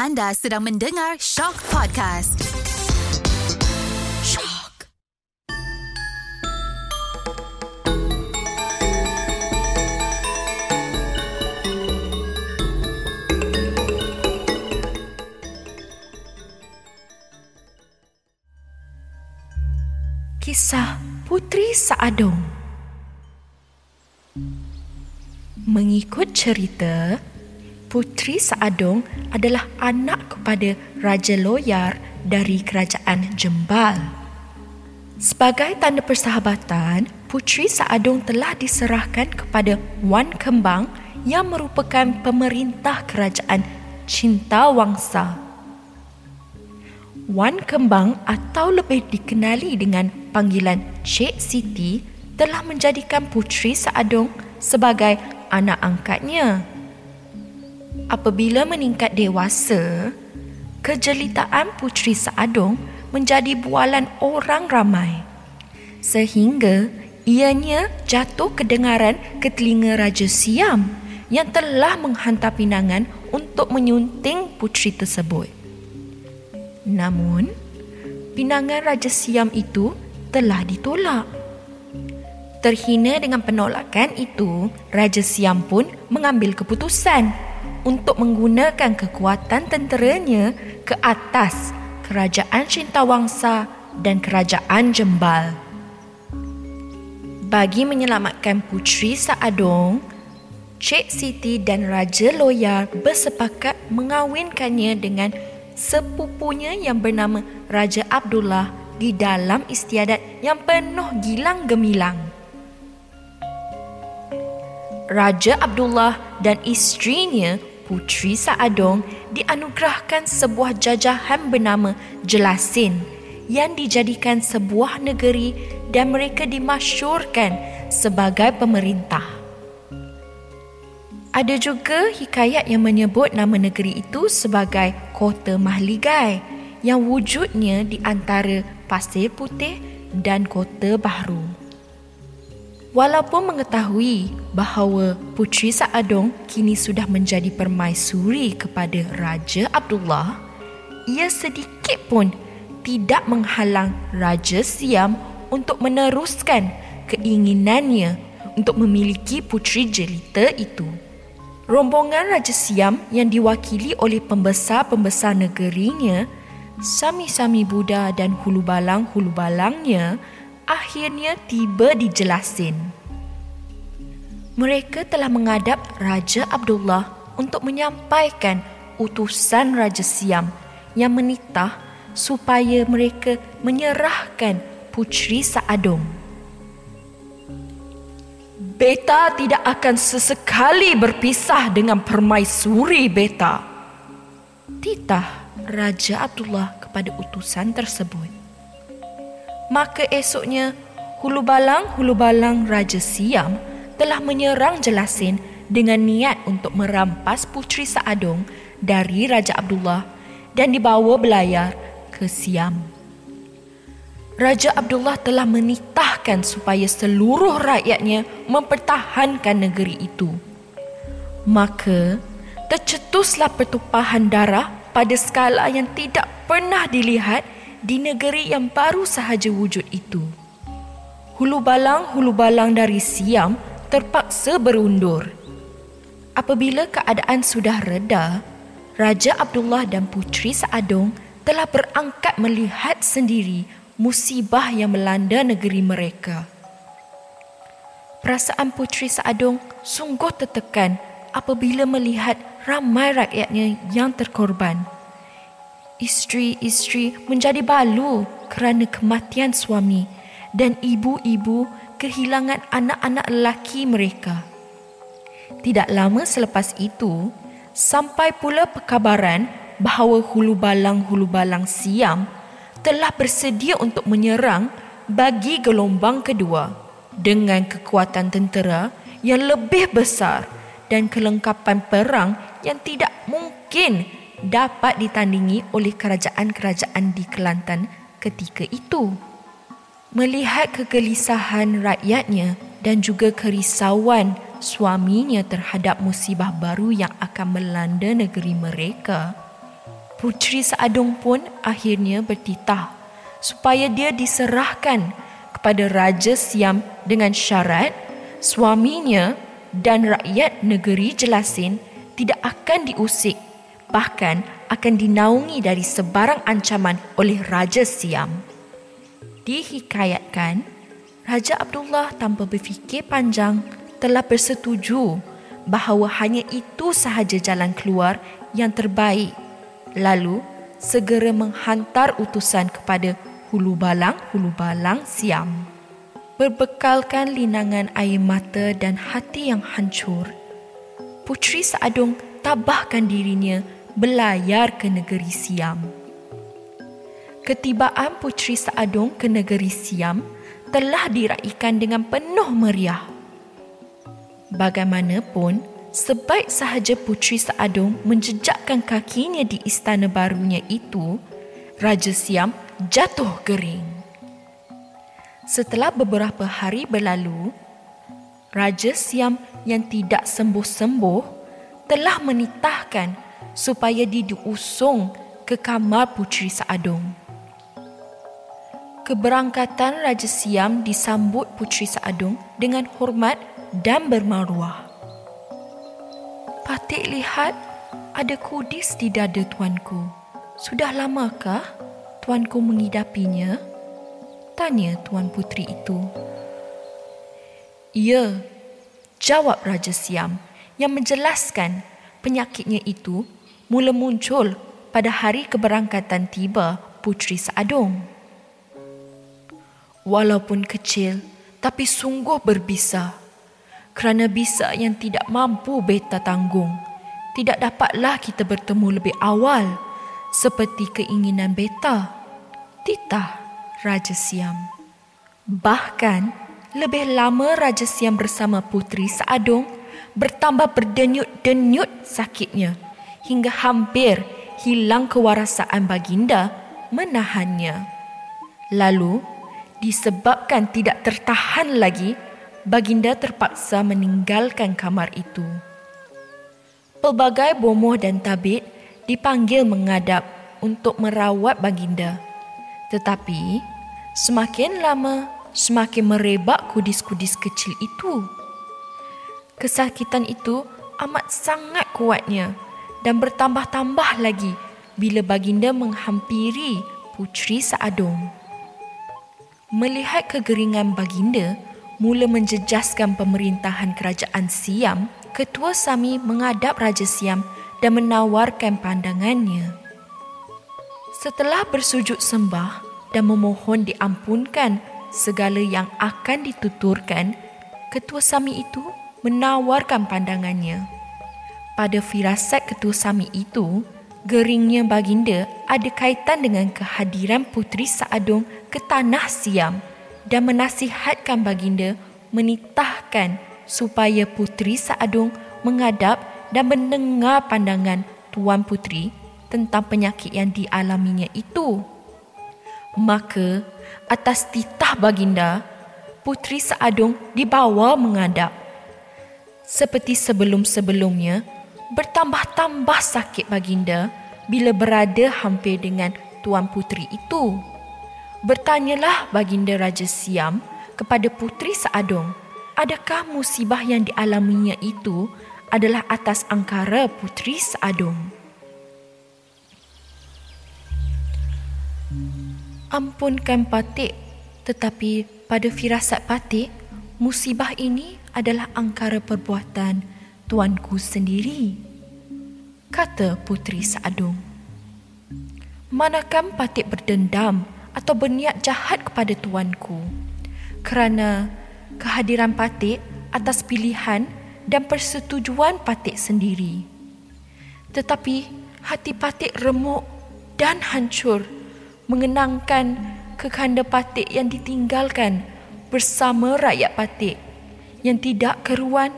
Anda sedang mendengar Shock Podcast. Shock. Kisah Putri Saadong Mengikut cerita, Putri Saadong adalah anak kepada Raja Loyar dari Kerajaan Jembal. Sebagai tanda persahabatan, Putri Saadong telah diserahkan kepada Wan Kembang yang merupakan pemerintah Kerajaan Cinta Wangsa. Wan Kembang atau lebih dikenali dengan panggilan Cik Siti telah menjadikan Putri Saadong sebagai anak angkatnya. Apabila meningkat dewasa, kejelitaan Putri Saadong menjadi bualan orang ramai. Sehingga ianya jatuh kedengaran ke telinga Raja Siam yang telah menghantar pinangan untuk menyunting putri tersebut. Namun, pinangan Raja Siam itu telah ditolak. Terhina dengan penolakan itu, Raja Siam pun mengambil keputusan untuk menggunakan kekuatan tenteranya ke atas Kerajaan Cintawangsa dan Kerajaan Jembal. Bagi menyelamatkan Putri Saadong, Cik Siti dan Raja Loyar bersepakat mengawinkannya dengan sepupunya yang bernama Raja Abdullah di dalam istiadat yang penuh gilang gemilang. Raja Abdullah dan isterinya Putri Saadong dianugerahkan sebuah jajahan bernama Jelasin yang dijadikan sebuah negeri dan mereka dimasyurkan sebagai pemerintah. Ada juga hikayat yang menyebut nama negeri itu sebagai Kota Mahligai yang wujudnya di antara Pasir Putih dan Kota Bahru. Walaupun mengetahui bahawa Putri Saadong kini sudah menjadi permaisuri kepada Raja Abdullah, ia sedikit pun tidak menghalang Raja Siam untuk meneruskan keinginannya untuk memiliki putri jelita itu. Rombongan Raja Siam yang diwakili oleh pembesar-pembesar negerinya, Sami-Sami Buddha dan Hulu Balang-Hulu Balangnya akhirnya tiba di Jelasin. Mereka telah menghadap Raja Abdullah untuk menyampaikan utusan Raja Siam yang menitah supaya mereka menyerahkan Putri Saadong. Beta tidak akan sesekali berpisah dengan permaisuri Beta. Titah Raja Abdullah kepada utusan tersebut. Maka esoknya, Hulu Balang-Hulu Balang Raja Siam telah menyerang Jelasin dengan niat untuk merampas Putri Saadong dari Raja Abdullah dan dibawa belayar ke Siam. Raja Abdullah telah menitahkan supaya seluruh rakyatnya mempertahankan negeri itu. Maka, tercetuslah pertumpahan darah pada skala yang tidak pernah dilihat di negeri yang baru sahaja wujud itu. Hulu balang-hulu balang dari Siam terpaksa berundur. Apabila keadaan sudah reda, Raja Abdullah dan Putri Saadong telah berangkat melihat sendiri musibah yang melanda negeri mereka. Perasaan Putri Saadong sungguh tertekan apabila melihat ramai rakyatnya yang terkorban. Isteri-isteri menjadi balu kerana kematian suami dan ibu-ibu kehilangan anak-anak lelaki mereka. Tidak lama selepas itu, sampai pula perkabaran bahawa hulu balang-hulu balang Siam telah bersedia untuk menyerang bagi gelombang kedua dengan kekuatan tentera yang lebih besar dan kelengkapan perang yang tidak mungkin dapat ditandingi oleh kerajaan-kerajaan di Kelantan ketika itu. Melihat kegelisahan rakyatnya dan juga kerisauan suaminya terhadap musibah baru yang akan melanda negeri mereka, Putri Seadong pun akhirnya bertitah supaya dia diserahkan kepada Raja Siam dengan syarat suaminya dan rakyat negeri Jelasin tidak akan diusik bahkan akan dinaungi dari sebarang ancaman oleh Raja Siam. Dihikayatkan, Raja Abdullah tanpa berfikir panjang telah bersetuju bahawa hanya itu sahaja jalan keluar yang terbaik lalu segera menghantar utusan kepada Hulu Balang, Hulu Balang Siam. Berbekalkan linangan air mata dan hati yang hancur, Putri Seadong tabahkan dirinya belayar ke negeri Siam. Ketibaan Putri Seadong ke negeri Siam telah diraikan dengan penuh meriah. Bagaimanapun, Sebaik sahaja Putri Seadong menjejakkan kakinya di istana barunya itu, Raja Siam jatuh gering. Setelah beberapa hari berlalu, Raja Siam yang tidak sembuh-sembuh telah menitahkan supaya diusung ke kamar Putri Seadong. Keberangkatan Raja Siam disambut Putri Seadong dengan hormat dan bermaruah. Patik lihat ada kudis di dada tuanku. Sudah lamakah tuanku mengidapinya? Tanya tuan putri itu. Ya, jawab Raja Siam yang menjelaskan penyakitnya itu mula muncul pada hari keberangkatan tiba Putri Seadong. Walaupun kecil, tapi sungguh berbisa kerana bisa yang tidak mampu beta tanggung. Tidak dapatlah kita bertemu lebih awal seperti keinginan beta. Titah Raja Siam. Bahkan lebih lama Raja Siam bersama Putri Seadong bertambah berdenyut-denyut sakitnya hingga hampir hilang kewarasaan baginda menahannya. Lalu disebabkan tidak tertahan lagi Baginda terpaksa meninggalkan kamar itu. Pelbagai bomoh dan tabit dipanggil mengadap untuk merawat Baginda. Tetapi, semakin lama, semakin merebak kudis-kudis kecil itu. Kesakitan itu amat sangat kuatnya dan bertambah-tambah lagi bila Baginda menghampiri Putri Seadong. Melihat kegeringan Baginda, mula menjejaskan pemerintahan kerajaan Siam, Ketua Sami mengadap Raja Siam dan menawarkan pandangannya. Setelah bersujud sembah dan memohon diampunkan segala yang akan dituturkan, Ketua Sami itu menawarkan pandangannya. Pada firasat Ketua Sami itu, geringnya baginda ada kaitan dengan kehadiran Putri Saadong ke tanah Siam dan menasihatkan baginda menitahkan supaya putri Saadung mengadap dan mendengar pandangan tuan putri tentang penyakit yang dialaminya itu. Maka atas titah baginda, putri Saadung dibawa mengadap. Seperti sebelum-sebelumnya, bertambah-tambah sakit baginda bila berada hampir dengan tuan putri itu. Bertanyalah baginda Raja Siam kepada Putri Seadong, adakah musibah yang dialaminya itu adalah atas angkara Putri Seadong? Ampunkan Patik, tetapi pada firasat Patik, musibah ini adalah angkara perbuatan tuanku sendiri. Kata Putri Seadong. Manakah Patik berdendam atau berniat jahat kepada tuanku kerana kehadiran Patik atas pilihan dan persetujuan Patik sendiri. Tetapi hati Patik remuk dan hancur mengenangkan kekanda Patik yang ditinggalkan bersama rakyat Patik yang tidak keruan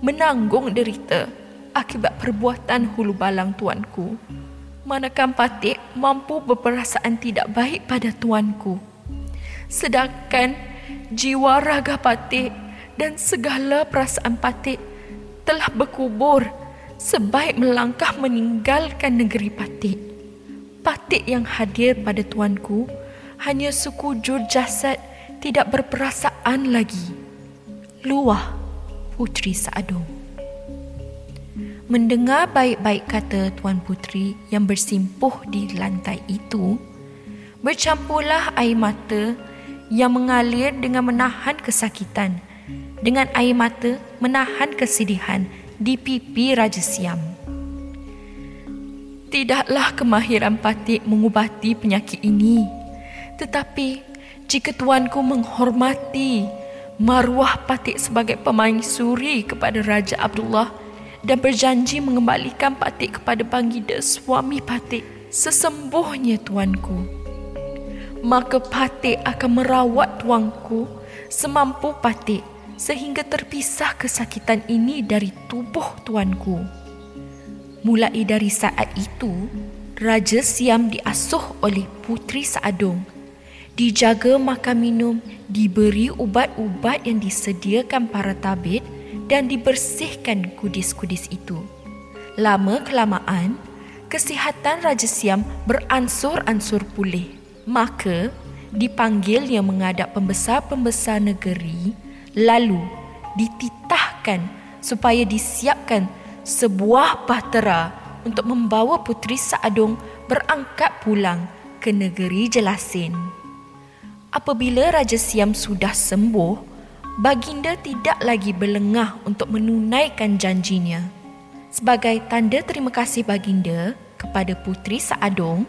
menanggung derita akibat perbuatan hulu balang tuanku manakah Patik mampu berperasaan tidak baik pada tuanku. Sedangkan jiwa raga Patik dan segala perasaan Patik telah berkubur sebaik melangkah meninggalkan negeri Patik. patik yang hadir pada tuanku hanya sekujur jasad tidak berperasaan lagi. Luah Putri Saadong. Mendengar baik-baik kata Tuan Putri yang bersimpuh di lantai itu, bercampurlah air mata yang mengalir dengan menahan kesakitan, dengan air mata menahan kesedihan di pipi Raja Siam. Tidaklah kemahiran patik mengubati penyakit ini, tetapi jika tuanku menghormati maruah Patik sebagai pemain suri kepada Raja Abdullah dan berjanji mengembalikan Patik kepada Bangida suami Patik sesembuhnya tuanku, maka Patik akan merawat tuanku semampu Patik sehingga terpisah kesakitan ini dari tubuh tuanku. Mulai dari saat itu, Raja Siam diasuh oleh Putri Saadong dijaga makan minum, diberi ubat-ubat yang disediakan para tabib dan dibersihkan kudis-kudis itu. Lama kelamaan, kesihatan Raja Siam beransur-ansur pulih. Maka, dipanggil yang mengadap pembesar-pembesar negeri, lalu dititahkan supaya disiapkan sebuah bahtera untuk membawa Puteri Saadong berangkat pulang ke negeri Jelasin. Apabila Raja Siam sudah sembuh, Baginda tidak lagi berlengah untuk menunaikan janjinya. Sebagai tanda terima kasih Baginda kepada Putri Saadong,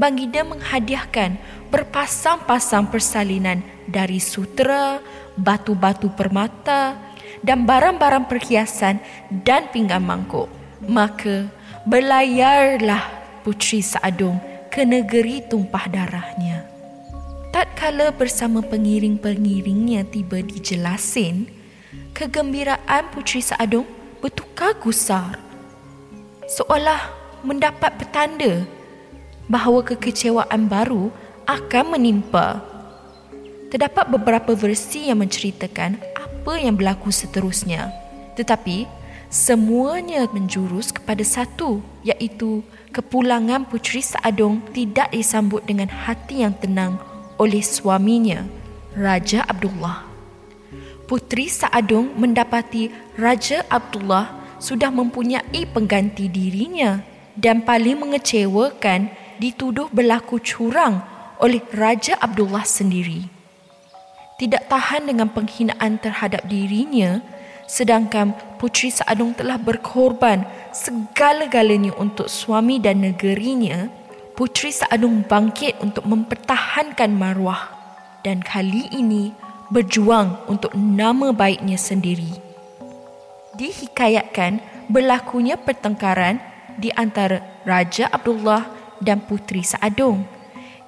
Baginda menghadiahkan berpasang-pasang persalinan dari sutera, batu-batu permata dan barang-barang perhiasan dan pinggan mangkuk. Maka berlayarlah Putri Saadong ke negeri tumpah darahnya. Tatkala bersama pengiring-pengiringnya tiba di Jelasin, kegembiraan Puteri Saadong bertukar gusar. Seolah mendapat petanda bahawa kekecewaan baru akan menimpa. Terdapat beberapa versi yang menceritakan apa yang berlaku seterusnya. Tetapi semuanya menjurus kepada satu iaitu kepulangan Puteri Saadong tidak disambut dengan hati yang tenang oleh suaminya, Raja Abdullah. Putri Saadung mendapati Raja Abdullah sudah mempunyai pengganti dirinya dan paling mengecewakan dituduh berlaku curang oleh Raja Abdullah sendiri. Tidak tahan dengan penghinaan terhadap dirinya, sedangkan Putri Saadung telah berkorban segala-galanya untuk suami dan negerinya, Putri Saadung bangkit untuk mempertahankan maruah dan kali ini berjuang untuk nama baiknya sendiri. Dihikayatkan berlakunya pertengkaran di antara Raja Abdullah dan Putri Saadung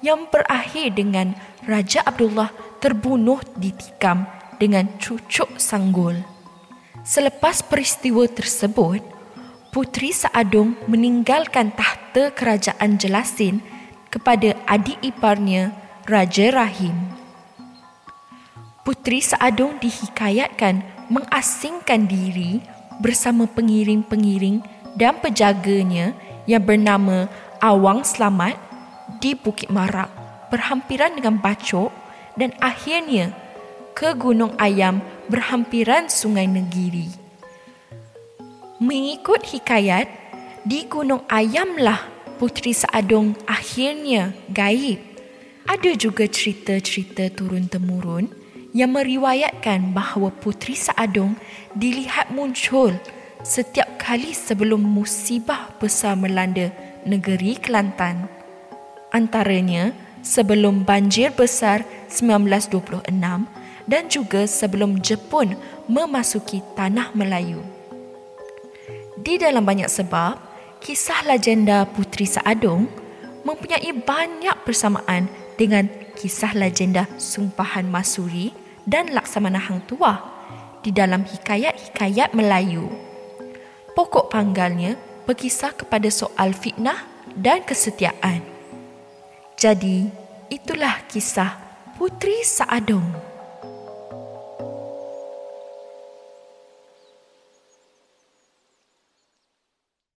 yang berakhir dengan Raja Abdullah terbunuh ditikam dengan cucuk sanggul. Selepas peristiwa tersebut, Putri Saadung meninggalkan tahta kerajaan Jelasin kepada adik iparnya Raja Rahim. Putri Saadung dihikayatkan mengasingkan diri bersama pengiring-pengiring dan penjaganya yang bernama Awang Selamat di Bukit Marak berhampiran dengan Bacok dan akhirnya ke Gunung Ayam berhampiran Sungai Negiri. Mengikut hikayat, di Gunung Ayamlah Putri Saadong akhirnya gaib. Ada juga cerita-cerita turun-temurun yang meriwayatkan bahawa Putri Saadong dilihat muncul setiap kali sebelum musibah besar melanda negeri Kelantan. Antaranya sebelum banjir besar 1926 dan juga sebelum Jepun memasuki tanah Melayu. Di dalam banyak sebab, kisah legenda Putri Saadong mempunyai banyak persamaan dengan kisah legenda Sumpahan Masuri dan Laksamana Hang Tua di dalam hikayat-hikayat Melayu. Pokok panggalnya berkisah kepada soal fitnah dan kesetiaan. Jadi, itulah kisah Putri Saadong.